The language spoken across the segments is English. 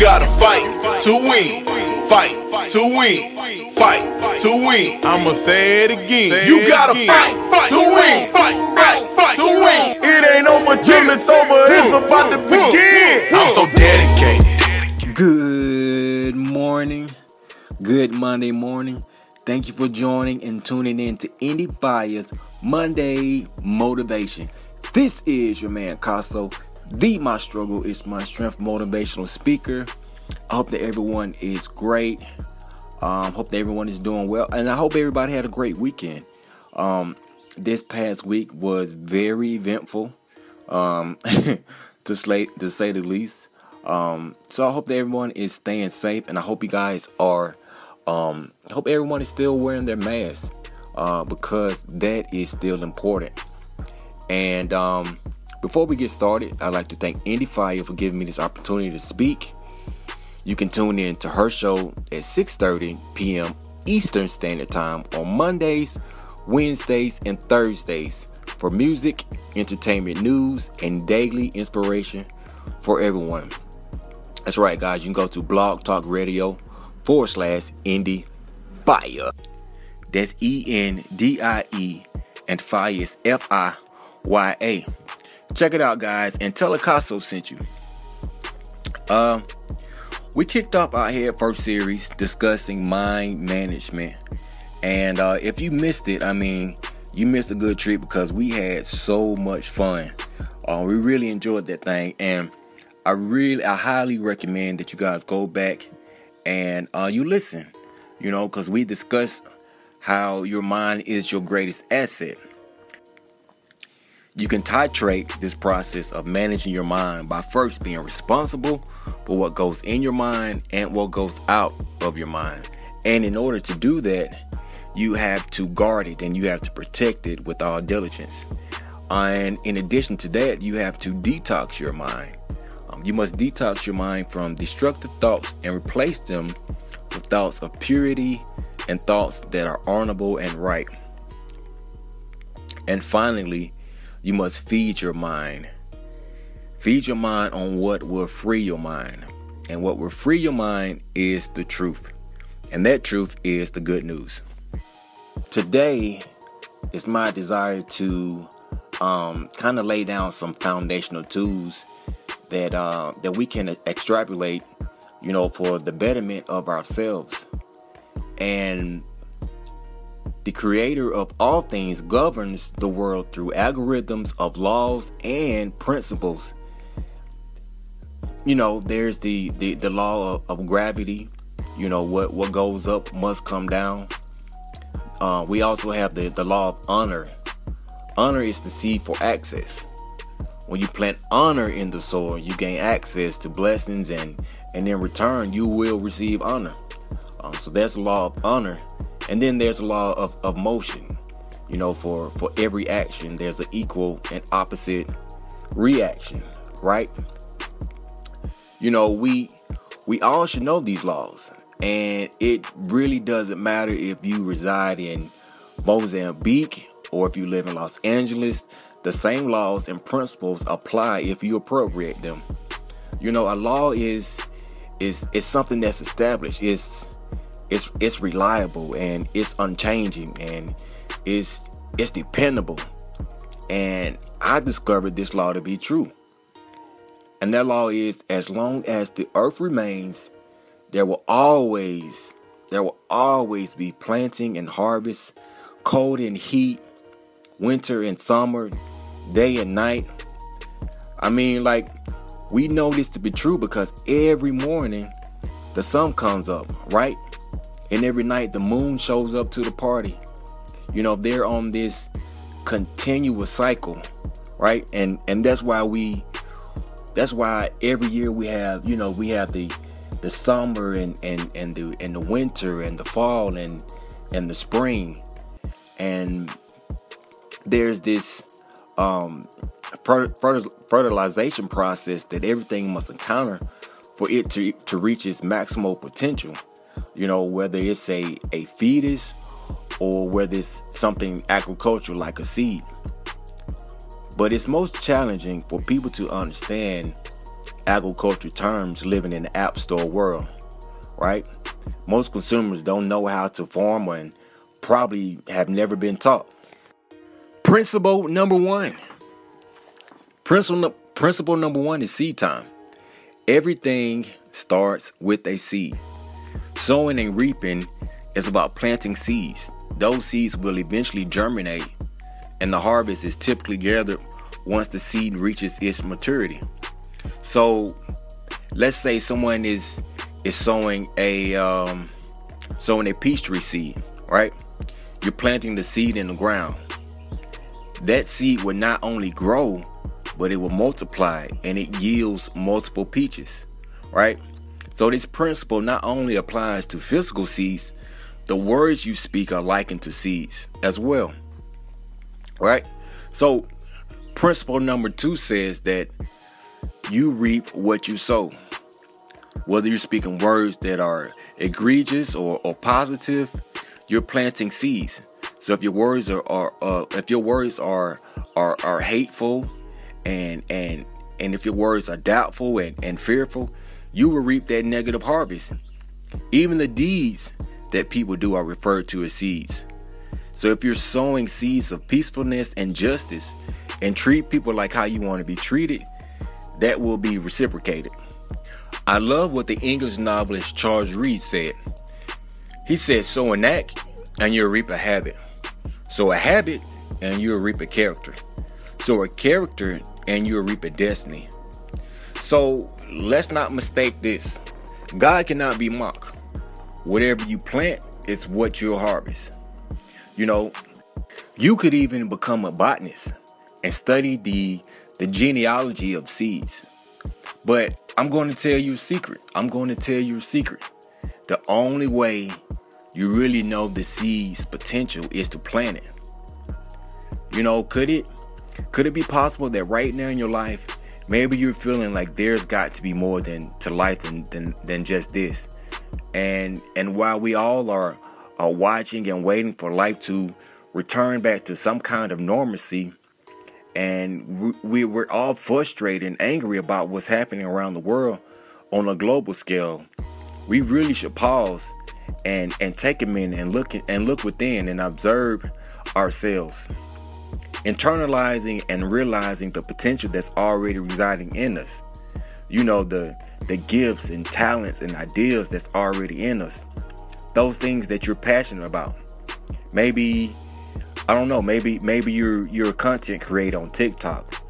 gotta fight to win. Fight to win. Fight to win. I'ma say it again. You gotta fight to win. Fight, fight, fight to win. It ain't over till it's over. It's about to begin. I'm so dedicated. Good morning. Good Monday morning. Thank you for joining and tuning in to Endie Fiya's Monday Motivation. This is your man Caso, the My Struggle is My Strength motivational speaker. I hope that everyone is great. Um, hope that everyone is doing well, and I hope everybody had a great weekend. Um, this past week was very eventful, um, to, slay, to say the least. Um, so I hope that everyone is staying safe, and I hope you guys are. Um, I hope everyone is still wearing their mask uh, because that is still important. And um, before we get started, I'd like to thank Endie Fiya for giving me this opportunity to speak. You can tune in to her show at 6:30 p.m. Eastern Standard Time on Mondays, Wednesdays, and Thursdays for music, entertainment news, and daily inspiration for everyone. That's right, guys. You can go to Blog Talk Radio forward slash Endie Fiya. That's E N D I E, and Fire is F I Y A. Check it out, guys, and tell Acaso sent you. Um, uh, we kicked off our head first series discussing mind management, and uh, if you missed it, I mean, you missed a good treat because we had so much fun. Uh, we really enjoyed that thing, and I really, I highly recommend that you guys go back and uh, you listen. You know, because we discussed how your mind is your greatest asset. You can titrate this process of managing your mind by first being responsible for what goes in your mind and what goes out of your mind. And in order to do that, you have to guard it and you have to protect it with all diligence. And in addition to that, you have to detox your mind. Um, you must detox your mind from destructive thoughts and replace them with thoughts of purity and thoughts that are honorable and right. And finally, you must feed your mind. Feed your mind on what will free your mind. And what will free your mind is the truth. And that truth is the good news. Today, it's my desire to um, kind of lay down some foundational tools that uh, that we can extrapolate, you know, for the betterment of ourselves. And the creator of all things governs the world through algorithms of laws and principles. You know, there's the the, the law of, of gravity. You know, what what goes up must come down. Uh, we also have the, the law of honor. Honor is the seed for access. When you plant honor in the soil, you gain access to blessings, and and in return, you will receive honor. Um, so that's the law of honor and then there's a law of, of motion. You know, for, for every action, there's an equal and opposite reaction, right? You know, we we all should know these laws. And it really doesn't matter if you reside in Mozambique or if you live in Los Angeles. The same laws and principles apply if you appropriate them. You know, a law is is is something that's established. It's it's it's reliable and it's unchanging and it's it's dependable. And I discovered this law to be true. And that law is as long as the earth remains, there will always there will always be planting and harvest, cold and heat, winter and summer, day and night. I mean like we know this to be true because every morning the sun comes up, right? And every night the moon shows up to the party. You know, they're on this continuous cycle, right? And and that's why we that's why every year we have, you know, we have the the summer and and and the and the winter and the fall and and the spring. And there's this um fertilization process that everything must encounter for it to to reach its maximal potential you know, whether it's a, a fetus or whether it's something agricultural like a seed. But it's most challenging for people to understand agriculture terms living in the app store world, right? Most consumers don't know how to farm and probably have never been taught. Principle number one. Principle, principle number one is seed time. Everything starts with a seed. Sowing and reaping is about planting seeds. Those seeds will eventually germinate, and the harvest is typically gathered once the seed reaches its maturity. So, let's say someone is is sowing a um, sowing a peach tree seed, right? You're planting the seed in the ground. That seed will not only grow, but it will multiply and it yields multiple peaches, right? So this principle not only applies to physical seeds, the words you speak are likened to seeds as well. Right? So principle number 2 says that you reap what you sow. Whether you're speaking words that are egregious or, or positive, you're planting seeds. So if your words are, are uh, if your words are are are hateful and and and if your words are doubtful and, and fearful, you will reap that negative harvest. Even the deeds that people do are referred to as seeds. So if you're sowing seeds of peacefulness and justice and treat people like how you want to be treated, that will be reciprocated. I love what the English novelist Charles Reade said. He said, Sow an act and you'll reap a habit. Sow a habit and you'll reap a character. Sow a character and you'll reap a destiny. So let's not mistake this. God cannot be mocked. Whatever you plant is what you'll harvest. You know, you could even become a botanist and study the the genealogy of seeds. But I'm going to tell you a secret. I'm going to tell you a secret. The only way you really know the seed's potential is to plant it. You know, could it could it be possible that right now in your life, maybe you're feeling like there's got to be more than to life than than, than just this. And and while we all are are watching and waiting for life to return back to some kind of normalcy, and we, we're all frustrated and angry about what's happening around the world on a global scale, we really should pause and and take a minute and look and look within and observe ourselves internalizing and realizing the potential that's already residing in us. You know the the gifts and talents and ideas that's already in us. Those things that you're passionate about. Maybe i don't know maybe maybe you're you're a content creator on tiktok.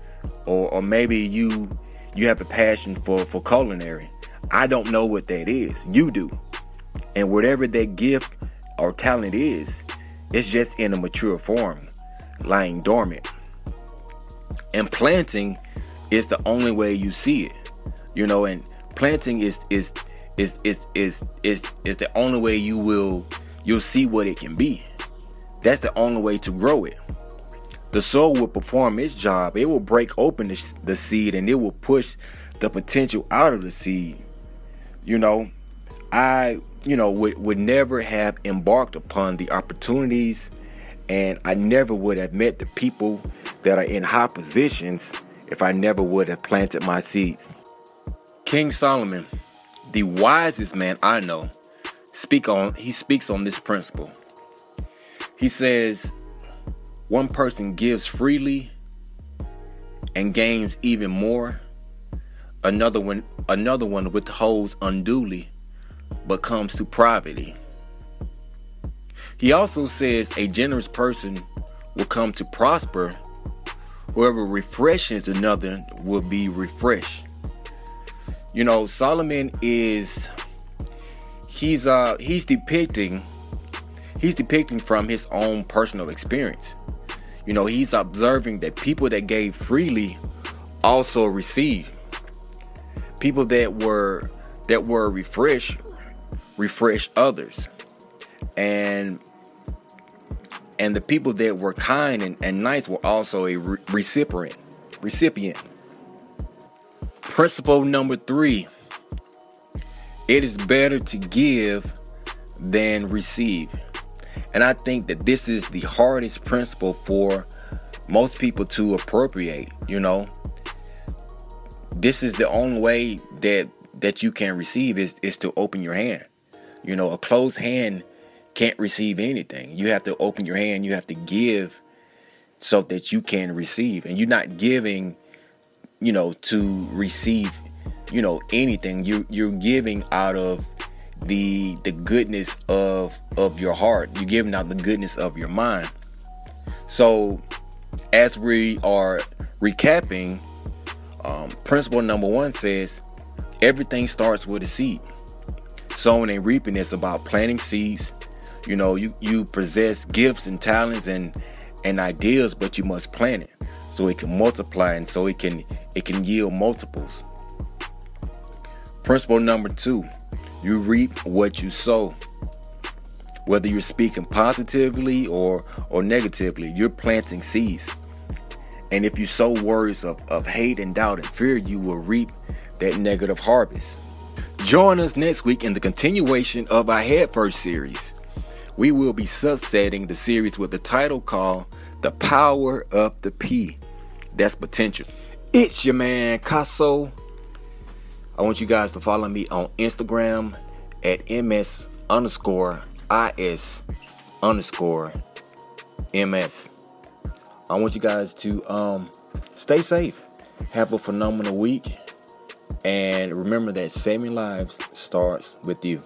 Or or maybe you you have a passion for for culinary. I don't know what that is. You do. And whatever that gift or talent is it's just in a mature form lying dormant. And planting is the only way you see it. You know, and planting is is is is is is, is the only way you will you'll see what it can be. That's the only way to grow it. The soil will perform its job. It will break open the, the seed and it will push the potential out of the seed. You know, I, you know, would, would never have embarked upon the opportunities and I never would have met the people that are in high positions if I never would have planted my seeds. King Solomon, the wisest man I know, speak on he speaks on this principle. He says one person gives freely and gains even more. Another one another one withholds unduly but comes to poverty. He also says a generous person will come to prosper. Whoever refreshes another will be refreshed. You know, Solomon is he's uh he's depicting he's depicting from his own personal experience. You know, he's observing that people that gave freely also received. People that were that were refreshed refresh others. And and the people that were kind and, and nice were also a re- recipient. Recipient. Principle number three: It is better to give than receive, and I think that this is the hardest principle for most people to appropriate. You know, this is the only way that that you can receive is is to open your hand. You know, a closed hand can't receive anything. You have to open your hand, you have to give so that you can receive. And you're not giving, you know, to receive, you know, anything. You you're giving out of the the goodness of of your heart. You're giving out the goodness of your mind. So as we are recapping, um, principle number one says everything starts with a seed. Sowing and reaping is about planting seeds. You know, you, you possess gifts and talents and and ideas, but you must plant it so it can multiply and so it can it can yield multiples. Principle number two, you reap what you sow. Whether you're speaking positively or or negatively, you're planting seeds. And if you sow words of, of hate and doubt and fear, you will reap that negative harvest. Join us next week in the continuation of our Head First series. We will be subsetting the series with the title called The Power of the P. That's potential. It's your man Casso. I want you guys to follow me on Instagram at ms underscore is underscore ms. I want you guys to um, stay safe, have a phenomenal week, and remember that saving lives starts with you.